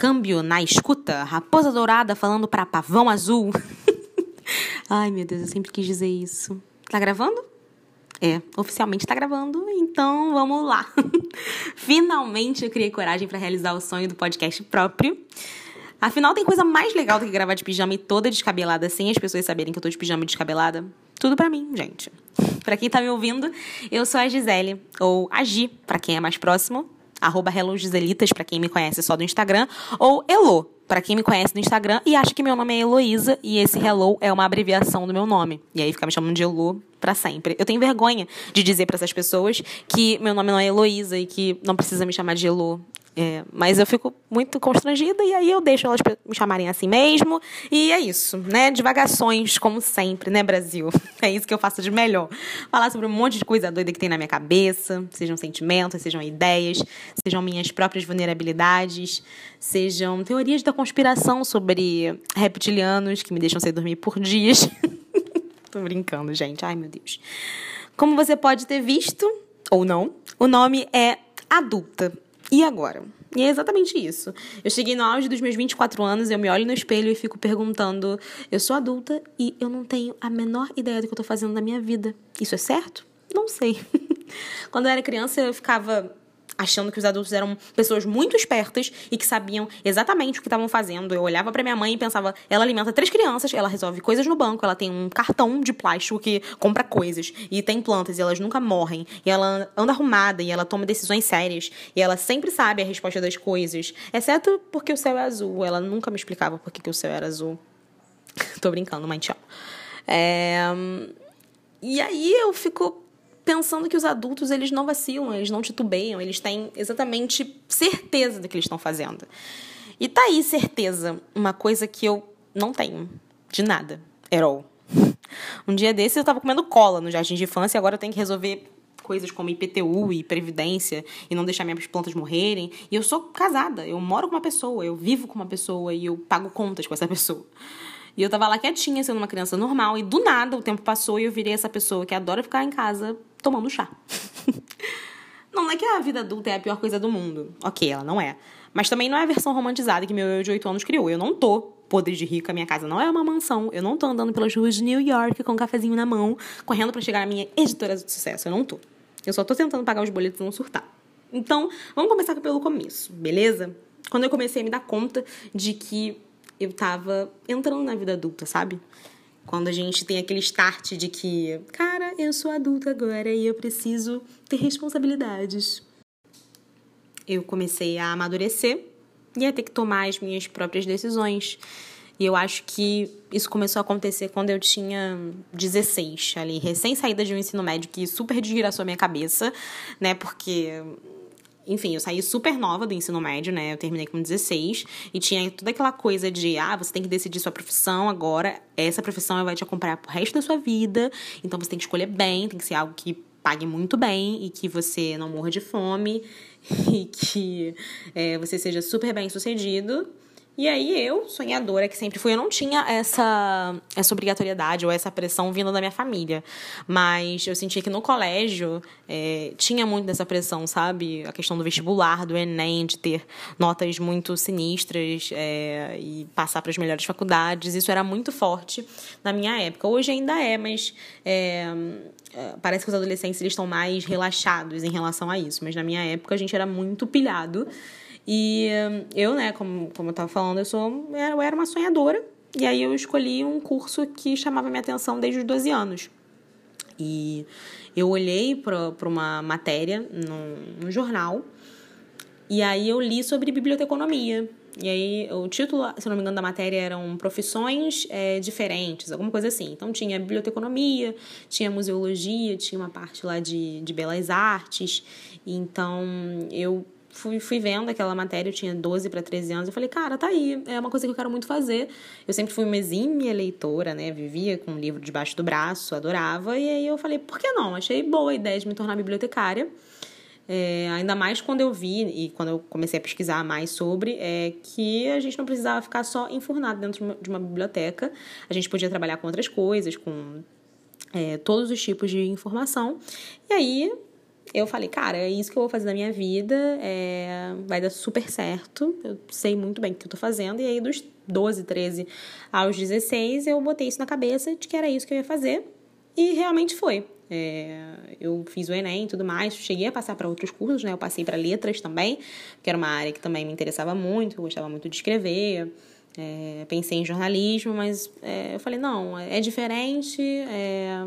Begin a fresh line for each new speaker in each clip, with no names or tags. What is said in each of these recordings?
Câmbio na escuta, Raposa Dourada falando para Pavão Azul. Ai, meu Deus, eu sempre quis dizer isso. Tá gravando? É, oficialmente tá gravando, então vamos lá. Finalmente eu criei coragem para realizar o sonho do podcast próprio. Afinal, tem coisa mais legal do que gravar de pijama e toda descabelada sem as pessoas saberem que eu tô de pijama e descabelada? Tudo para mim, gente. Para quem tá me ouvindo, eu sou a Gisele, ou a Gi, pra quem é mais próximo arroba Hello Giselitas, pra quem me conhece só do Instagram, ou Elo, para quem me conhece no Instagram e acha que meu nome é Heloísa e esse Hello é uma abreviação do meu nome. E aí fica me chamando de Elo para sempre. Eu tenho vergonha de dizer para essas pessoas que meu nome não é Heloísa e que não precisa me chamar de Elo. É, mas eu fico muito constrangida e aí eu deixo elas me chamarem assim mesmo. E é isso, né? Divagações, como sempre, né, Brasil? É isso que eu faço de melhor. Falar sobre um monte de coisa doida que tem na minha cabeça, sejam sentimentos, sejam ideias, sejam minhas próprias vulnerabilidades, sejam teorias da conspiração sobre reptilianos que me deixam sem dormir por dias. Tô brincando, gente. Ai, meu Deus. Como você pode ter visto, ou não, o nome é Adulta. E agora? E é exatamente isso. Eu cheguei no auge dos meus 24 anos, eu me olho no espelho e fico perguntando: eu sou adulta e eu não tenho a menor ideia do que eu tô fazendo na minha vida. Isso é certo? Não sei. Quando eu era criança, eu ficava achando que os adultos eram pessoas muito espertas e que sabiam exatamente o que estavam fazendo. Eu olhava para minha mãe e pensava, ela alimenta três crianças, ela resolve coisas no banco, ela tem um cartão de plástico que compra coisas e tem plantas e elas nunca morrem. E ela anda arrumada e ela toma decisões sérias e ela sempre sabe a resposta das coisas, exceto porque o céu é azul. Ela nunca me explicava por que, o céu era azul. Tô brincando, mãe, tchau. É... E aí eu fico pensando que os adultos eles não vacilam, eles não titubeiam, eles têm exatamente certeza do que eles estão fazendo. E tá aí certeza, uma coisa que eu não tenho de nada, all. Um dia desses eu tava comendo cola no jardim de infância e agora eu tenho que resolver coisas como IPTU e previdência e não deixar minhas plantas morrerem. E eu sou casada, eu moro com uma pessoa, eu vivo com uma pessoa e eu pago contas com essa pessoa. E eu tava lá quietinha, sendo uma criança normal, e do nada o tempo passou e eu virei essa pessoa que adora ficar em casa tomando chá. não, é que a vida adulta é a pior coisa do mundo. Ok, ela não é. Mas também não é a versão romantizada que meu eu de 8 anos criou. Eu não tô podre de rica, minha casa não é uma mansão. Eu não tô andando pelas ruas de New York com um cafezinho na mão, correndo para chegar à minha editora de sucesso. Eu não tô. Eu só tô tentando pagar os boletos e não surtar. Então, vamos começar pelo começo, beleza? Quando eu comecei a me dar conta de que eu tava entrando na vida adulta, sabe? Quando a gente tem aquele start de que, cara, eu sou adulta agora e eu preciso ter responsabilidades. Eu comecei a amadurecer e a ter que tomar as minhas próprias decisões. E eu acho que isso começou a acontecer quando eu tinha 16, ali, recém saída de um ensino médio que super desgraçou a minha cabeça, né? Porque enfim, eu saí super nova do ensino médio, né? Eu terminei com 16 e tinha toda aquela coisa de, ah, você tem que decidir sua profissão agora, essa profissão vai te acompanhar pro resto da sua vida, então você tem que escolher bem, tem que ser algo que pague muito bem e que você não morra de fome e que é, você seja super bem sucedido. E aí eu, sonhadora que sempre fui, eu não tinha essa, essa obrigatoriedade ou essa pressão vindo da minha família. Mas eu sentia que no colégio é, tinha muito dessa pressão, sabe? A questão do vestibular, do Enem, de ter notas muito sinistras é, e passar para as melhores faculdades. Isso era muito forte na minha época. Hoje ainda é, mas é, é parece que os adolescentes eles estão mais relaxados em relação a isso. Mas na minha época a gente era muito pilhado. E eu, né, como, como eu estava falando, eu, sou, eu era uma sonhadora. E aí eu escolhi um curso que chamava minha atenção desde os 12 anos. E eu olhei para uma matéria no, no jornal e aí eu li sobre biblioteconomia. E aí o título, se não me engano, da matéria eram profissões é, diferentes, alguma coisa assim. Então tinha biblioteconomia, tinha museologia, tinha uma parte lá de, de belas artes. Então eu fui, fui vendo aquela matéria, eu tinha 12 para 13 anos, eu falei, cara, tá aí, é uma coisa que eu quero muito fazer. Eu sempre fui uma exímia leitora, né? Vivia com um livro debaixo do braço, adorava, e aí eu falei, por que não? Achei boa a ideia de me tornar bibliotecária. É, ainda mais quando eu vi e quando eu comecei a pesquisar mais sobre, é que a gente não precisava ficar só enfurnado dentro de uma biblioteca. A gente podia trabalhar com outras coisas, com é, todos os tipos de informação. E aí eu falei, cara, é isso que eu vou fazer na minha vida, é... vai dar super certo, eu sei muito bem o que eu tô fazendo, e aí dos 12, 13 aos 16, eu botei isso na cabeça de que era isso que eu ia fazer, e realmente foi. É, eu fiz o Enem e tudo mais, cheguei a passar para outros cursos, né? Eu passei para letras também, que era uma área que também me interessava muito, eu gostava muito de escrever. É, pensei em jornalismo, mas é, eu falei, não, é diferente, é,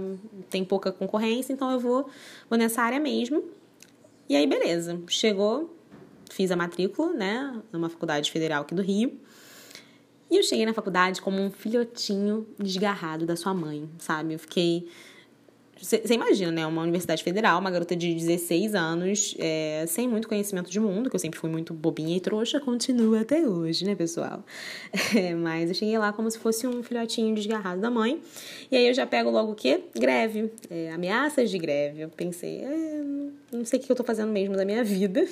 tem pouca concorrência, então eu vou, vou nessa área mesmo. E aí, beleza, chegou, fiz a matrícula, né, numa faculdade federal aqui do Rio. E eu cheguei na faculdade como um filhotinho desgarrado da sua mãe, sabe? Eu fiquei você imagina, né? Uma universidade federal, uma garota de 16 anos, é, sem muito conhecimento de mundo, que eu sempre fui muito bobinha e trouxa, continua até hoje, né, pessoal? É, mas eu cheguei lá como se fosse um filhotinho desgarrado da mãe. E aí eu já pego logo o quê? Greve. É, ameaças de greve. Eu pensei, é, não sei o que eu tô fazendo mesmo da minha vida.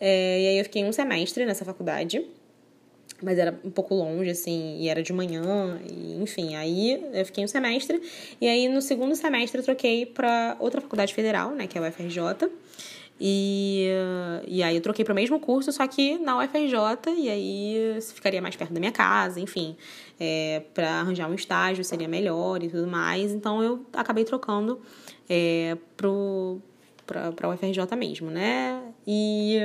É, e aí eu fiquei um semestre nessa faculdade mas era um pouco longe, assim, e era de manhã, e, enfim, aí eu fiquei um semestre, e aí no segundo semestre eu troquei para outra faculdade federal, né, que é a UFRJ, e, e aí eu troquei para o mesmo curso, só que na UFRJ, e aí ficaria mais perto da minha casa, enfim, é, para arranjar um estágio seria melhor e tudo mais, então eu acabei trocando é, para a UFRJ mesmo, né, e...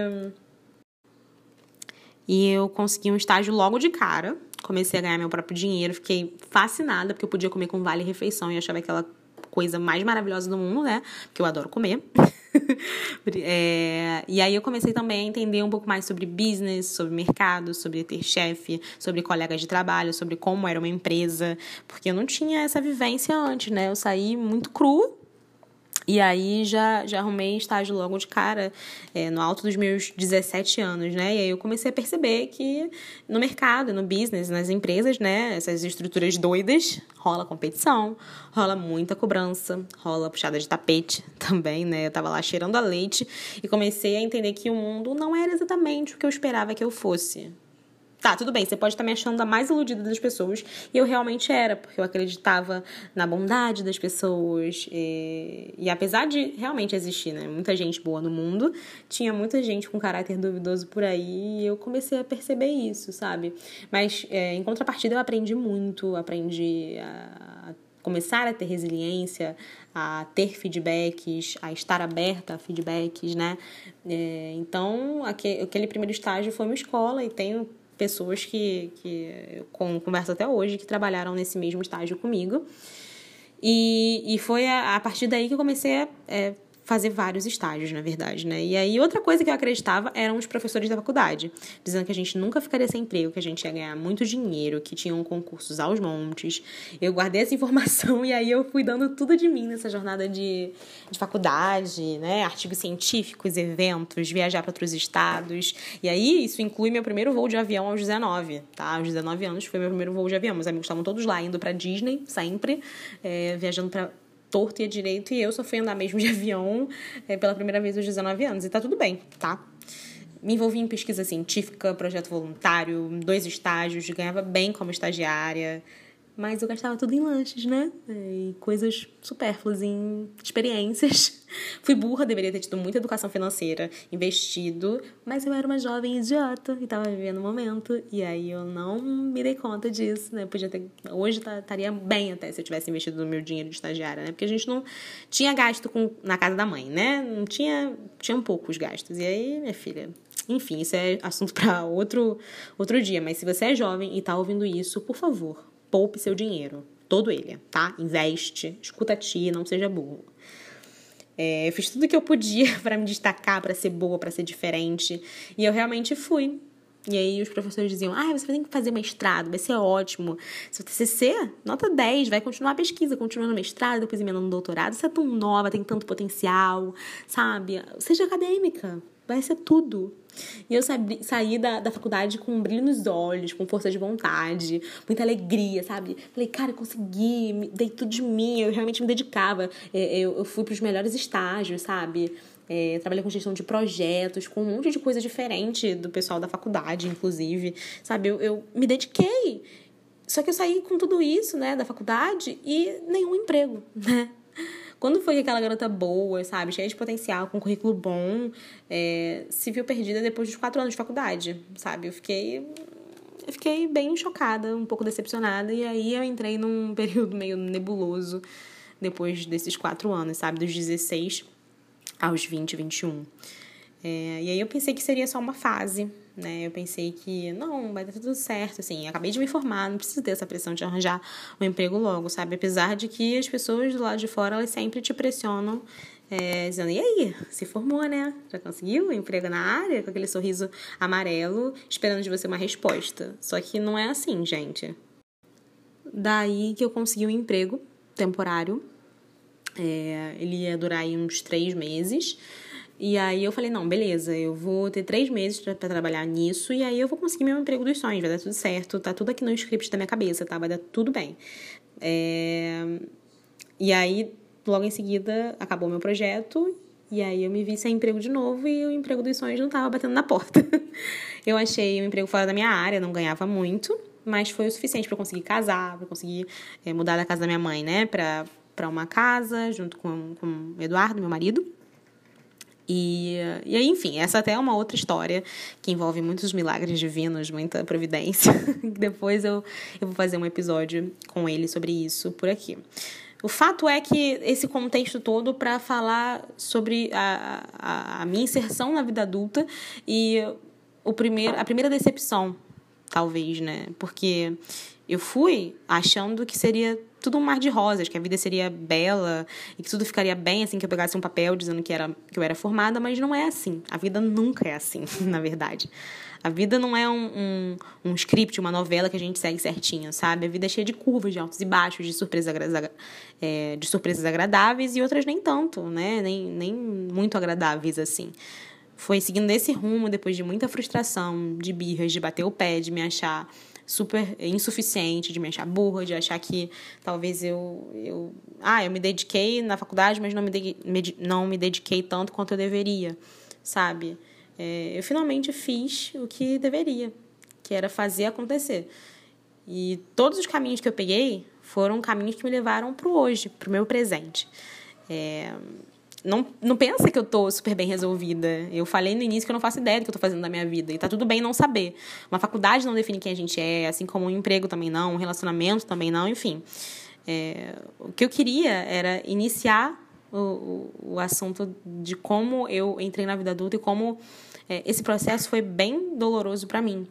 E eu consegui um estágio logo de cara. Comecei a ganhar meu próprio dinheiro. Fiquei fascinada, porque eu podia comer com vale refeição e achava aquela coisa mais maravilhosa do mundo, né? Porque eu adoro comer. é, e aí eu comecei também a entender um pouco mais sobre business, sobre mercado, sobre ter chefe, sobre colegas de trabalho, sobre como era uma empresa, porque eu não tinha essa vivência antes, né? Eu saí muito crua e aí já, já arrumei estágio logo de cara, é, no alto dos meus 17 anos, né? E aí eu comecei a perceber que no mercado, no business, nas empresas, né? Essas estruturas doidas, rola competição, rola muita cobrança, rola puxada de tapete também, né? Eu tava lá cheirando a leite e comecei a entender que o mundo não era exatamente o que eu esperava que eu fosse. Tá, tudo bem, você pode estar me achando a mais iludida das pessoas. E eu realmente era, porque eu acreditava na bondade das pessoas. E, e apesar de realmente existir, né, muita gente boa no mundo, tinha muita gente com caráter duvidoso por aí. E eu comecei a perceber isso, sabe? Mas é, em contrapartida, eu aprendi muito, aprendi a começar a ter resiliência, a ter feedbacks, a estar aberta a feedbacks, né? É, então, aquele primeiro estágio foi uma escola e tenho pessoas que, que eu converso até hoje, que trabalharam nesse mesmo estágio comigo. E, e foi a, a partir daí que eu comecei a é, fazer vários estágios, na verdade, né? E aí outra coisa que eu acreditava eram os professores da faculdade, dizendo que a gente nunca ficaria sem emprego, que a gente ia ganhar muito dinheiro, que tinham concursos aos montes. Eu guardei essa informação e aí eu fui dando tudo de mim nessa jornada de, de faculdade, né? Artigos científicos, eventos, viajar para outros estados. E aí isso inclui meu primeiro voo de avião aos 19, tá? Aos 19 anos foi meu primeiro voo de avião. Meus amigos estavam todos lá, indo para Disney, sempre, é, viajando para torto e a direito, e eu só fui andar mesmo de avião é, pela primeira vez aos 19 anos. E tá tudo bem, tá? Me envolvi em pesquisa científica, projeto voluntário, dois estágios, ganhava bem como estagiária, mas eu gastava tudo em lanches, né? E coisas supérfluas, em experiências. Fui burra, deveria ter tido muita educação financeira, investido, mas eu era uma jovem idiota e tava vivendo o momento. E aí eu não me dei conta disso, né? Podia ter. Hoje tá, estaria bem até se eu tivesse investido no meu dinheiro de estagiária, né? Porque a gente não tinha gasto com, na casa da mãe, né? Não tinha. Tinham poucos gastos. E aí, minha filha, enfim, isso é assunto para outro, outro dia. Mas se você é jovem e tá ouvindo isso, por favor, poupe seu dinheiro. Todo ele, tá? Investe, escuta a tia, não seja burro. É, eu fiz tudo que eu podia para me destacar, para ser boa, para ser diferente. E eu realmente fui. E aí os professores diziam: Ah, você tem que fazer mestrado, vai ser ótimo. Se você TCC, nota 10, vai continuar a pesquisa, continua no mestrado, depois emenda no doutorado. Você é tão nova, tem tanto potencial, sabe? Seja acadêmica, vai ser tudo. E eu saí, saí da, da faculdade com um brilho nos olhos, com força de vontade, muita alegria, sabe? Falei, cara, eu consegui, dei tudo de mim, eu realmente me dedicava. É, eu, eu fui para os melhores estágios, sabe? É, trabalhei com gestão de projetos, com um monte de coisa diferente do pessoal da faculdade, inclusive, sabe? Eu, eu me dediquei. Só que eu saí com tudo isso, né, da faculdade e nenhum emprego, né? Quando foi que aquela garota boa, sabe, cheia de potencial, com currículo bom, é, se viu perdida depois dos quatro anos de faculdade, sabe? Eu fiquei eu fiquei bem chocada, um pouco decepcionada, e aí eu entrei num período meio nebuloso depois desses quatro anos, sabe? Dos 16 aos 20, 21. É, e aí eu pensei que seria só uma fase, né? Eu pensei que, não, vai dar tudo certo, assim, acabei de me formar, não preciso ter essa pressão de arranjar um emprego logo, sabe? Apesar de que as pessoas do lado de fora, elas sempre te pressionam, é, dizendo, e aí, se formou, né? Já conseguiu um emprego na área? Com aquele sorriso amarelo, esperando de você uma resposta. Só que não é assim, gente. Daí que eu consegui um emprego temporário. É, ele ia durar aí uns três meses. E aí eu falei, não, beleza, eu vou ter três meses para trabalhar nisso e aí eu vou conseguir meu emprego dos sonhos, vai dar tudo certo, tá tudo aqui no script da minha cabeça, tá? Vai dar tudo bem. É... E aí, logo em seguida, acabou meu projeto e aí eu me vi sem emprego de novo e o emprego dos sonhos não tava batendo na porta. eu achei um emprego fora da minha área, não ganhava muito, mas foi o suficiente para conseguir casar, para conseguir é, mudar da casa da minha mãe, né, para para uma casa junto com, com o Eduardo, meu marido. E, e aí, enfim, essa até é uma outra história que envolve muitos milagres divinos, muita providência. Depois eu, eu vou fazer um episódio com ele sobre isso por aqui. O fato é que esse contexto todo para falar sobre a, a, a, minha inserção na vida adulta e o primeiro, a primeira decepção, talvez, né? Porque eu fui achando que seria tudo um mar de rosas, que a vida seria bela e que tudo ficaria bem assim que eu pegasse um papel dizendo que, era, que eu era formada, mas não é assim. A vida nunca é assim, na verdade. A vida não é um, um, um script, uma novela que a gente segue certinho, sabe? A vida é cheia de curvas, de altos e baixos, de surpresas, é, de surpresas agradáveis e outras nem tanto, né? Nem, nem muito agradáveis assim. Foi seguindo esse rumo, depois de muita frustração, de birras, de bater o pé, de me achar super insuficiente, de me achar burra, de achar que talvez eu, eu ah, eu me dediquei na faculdade, mas não me, de, não me dediquei tanto quanto eu deveria, sabe? É, eu finalmente fiz o que deveria, que era fazer acontecer. E todos os caminhos que eu peguei foram caminhos que me levaram para o hoje, para o meu presente. É, não, não pensa que eu tô super bem resolvida. Eu falei no início que eu não faço ideia do que eu tô fazendo na minha vida. E tá tudo bem não saber. Uma faculdade não define quem a gente é, assim como um emprego também não, um relacionamento também não, enfim. É, o que eu queria era iniciar o, o, o, assunto de como eu entrei na vida adulta e como é, esse processo foi bem doloroso para mim.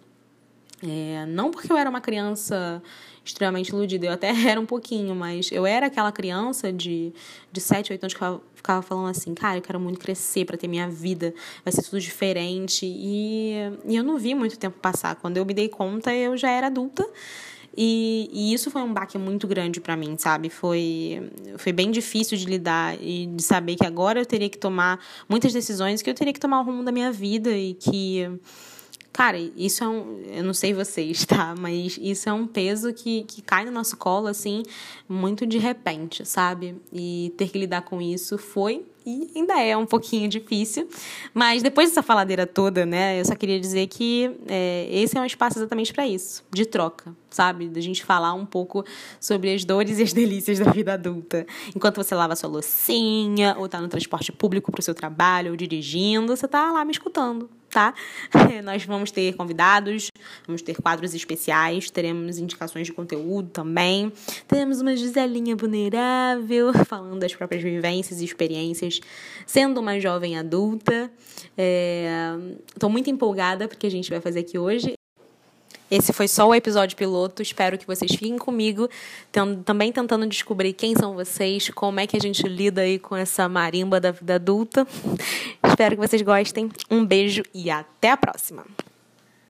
É, não porque eu era uma criança extremamente iludida, eu até era um pouquinho, mas eu era aquela criança de, de 7, 8 anos que ficava falando assim, cara, eu quero muito crescer para ter minha vida, vai ser tudo diferente. E, e eu não vi muito tempo passar. Quando eu me dei conta, eu já era adulta. E, e, isso foi um baque muito grande para mim, sabe? Foi, foi bem difícil de lidar e de saber que agora eu teria que tomar muitas decisões, que eu teria que tomar o rumo da minha vida e que Cara, isso é um. Eu não sei vocês, tá? Mas isso é um peso que, que cai no nosso colo, assim, muito de repente, sabe? E ter que lidar com isso foi e ainda é um pouquinho difícil. Mas depois dessa faladeira toda, né, eu só queria dizer que é, esse é um espaço exatamente para isso, de troca, sabe? Da gente falar um pouco sobre as dores e as delícias da vida adulta. Enquanto você lava sua loucinha, ou tá no transporte público pro seu trabalho, ou dirigindo, você tá lá me escutando, tá? Nós vamos ter convidados, vamos ter quadros especiais, teremos indicações de conteúdo também. Teremos uma Giselinha vulnerável, falando das próprias vivências e experiências, sendo uma jovem adulta. Estou é... muito empolgada porque a gente vai fazer aqui hoje. Esse foi só o episódio piloto. Espero que vocês fiquem comigo, também tentando descobrir quem são vocês, como é que a gente lida aí com essa marimba da vida adulta. Espero que vocês gostem. Um beijo e até a próxima.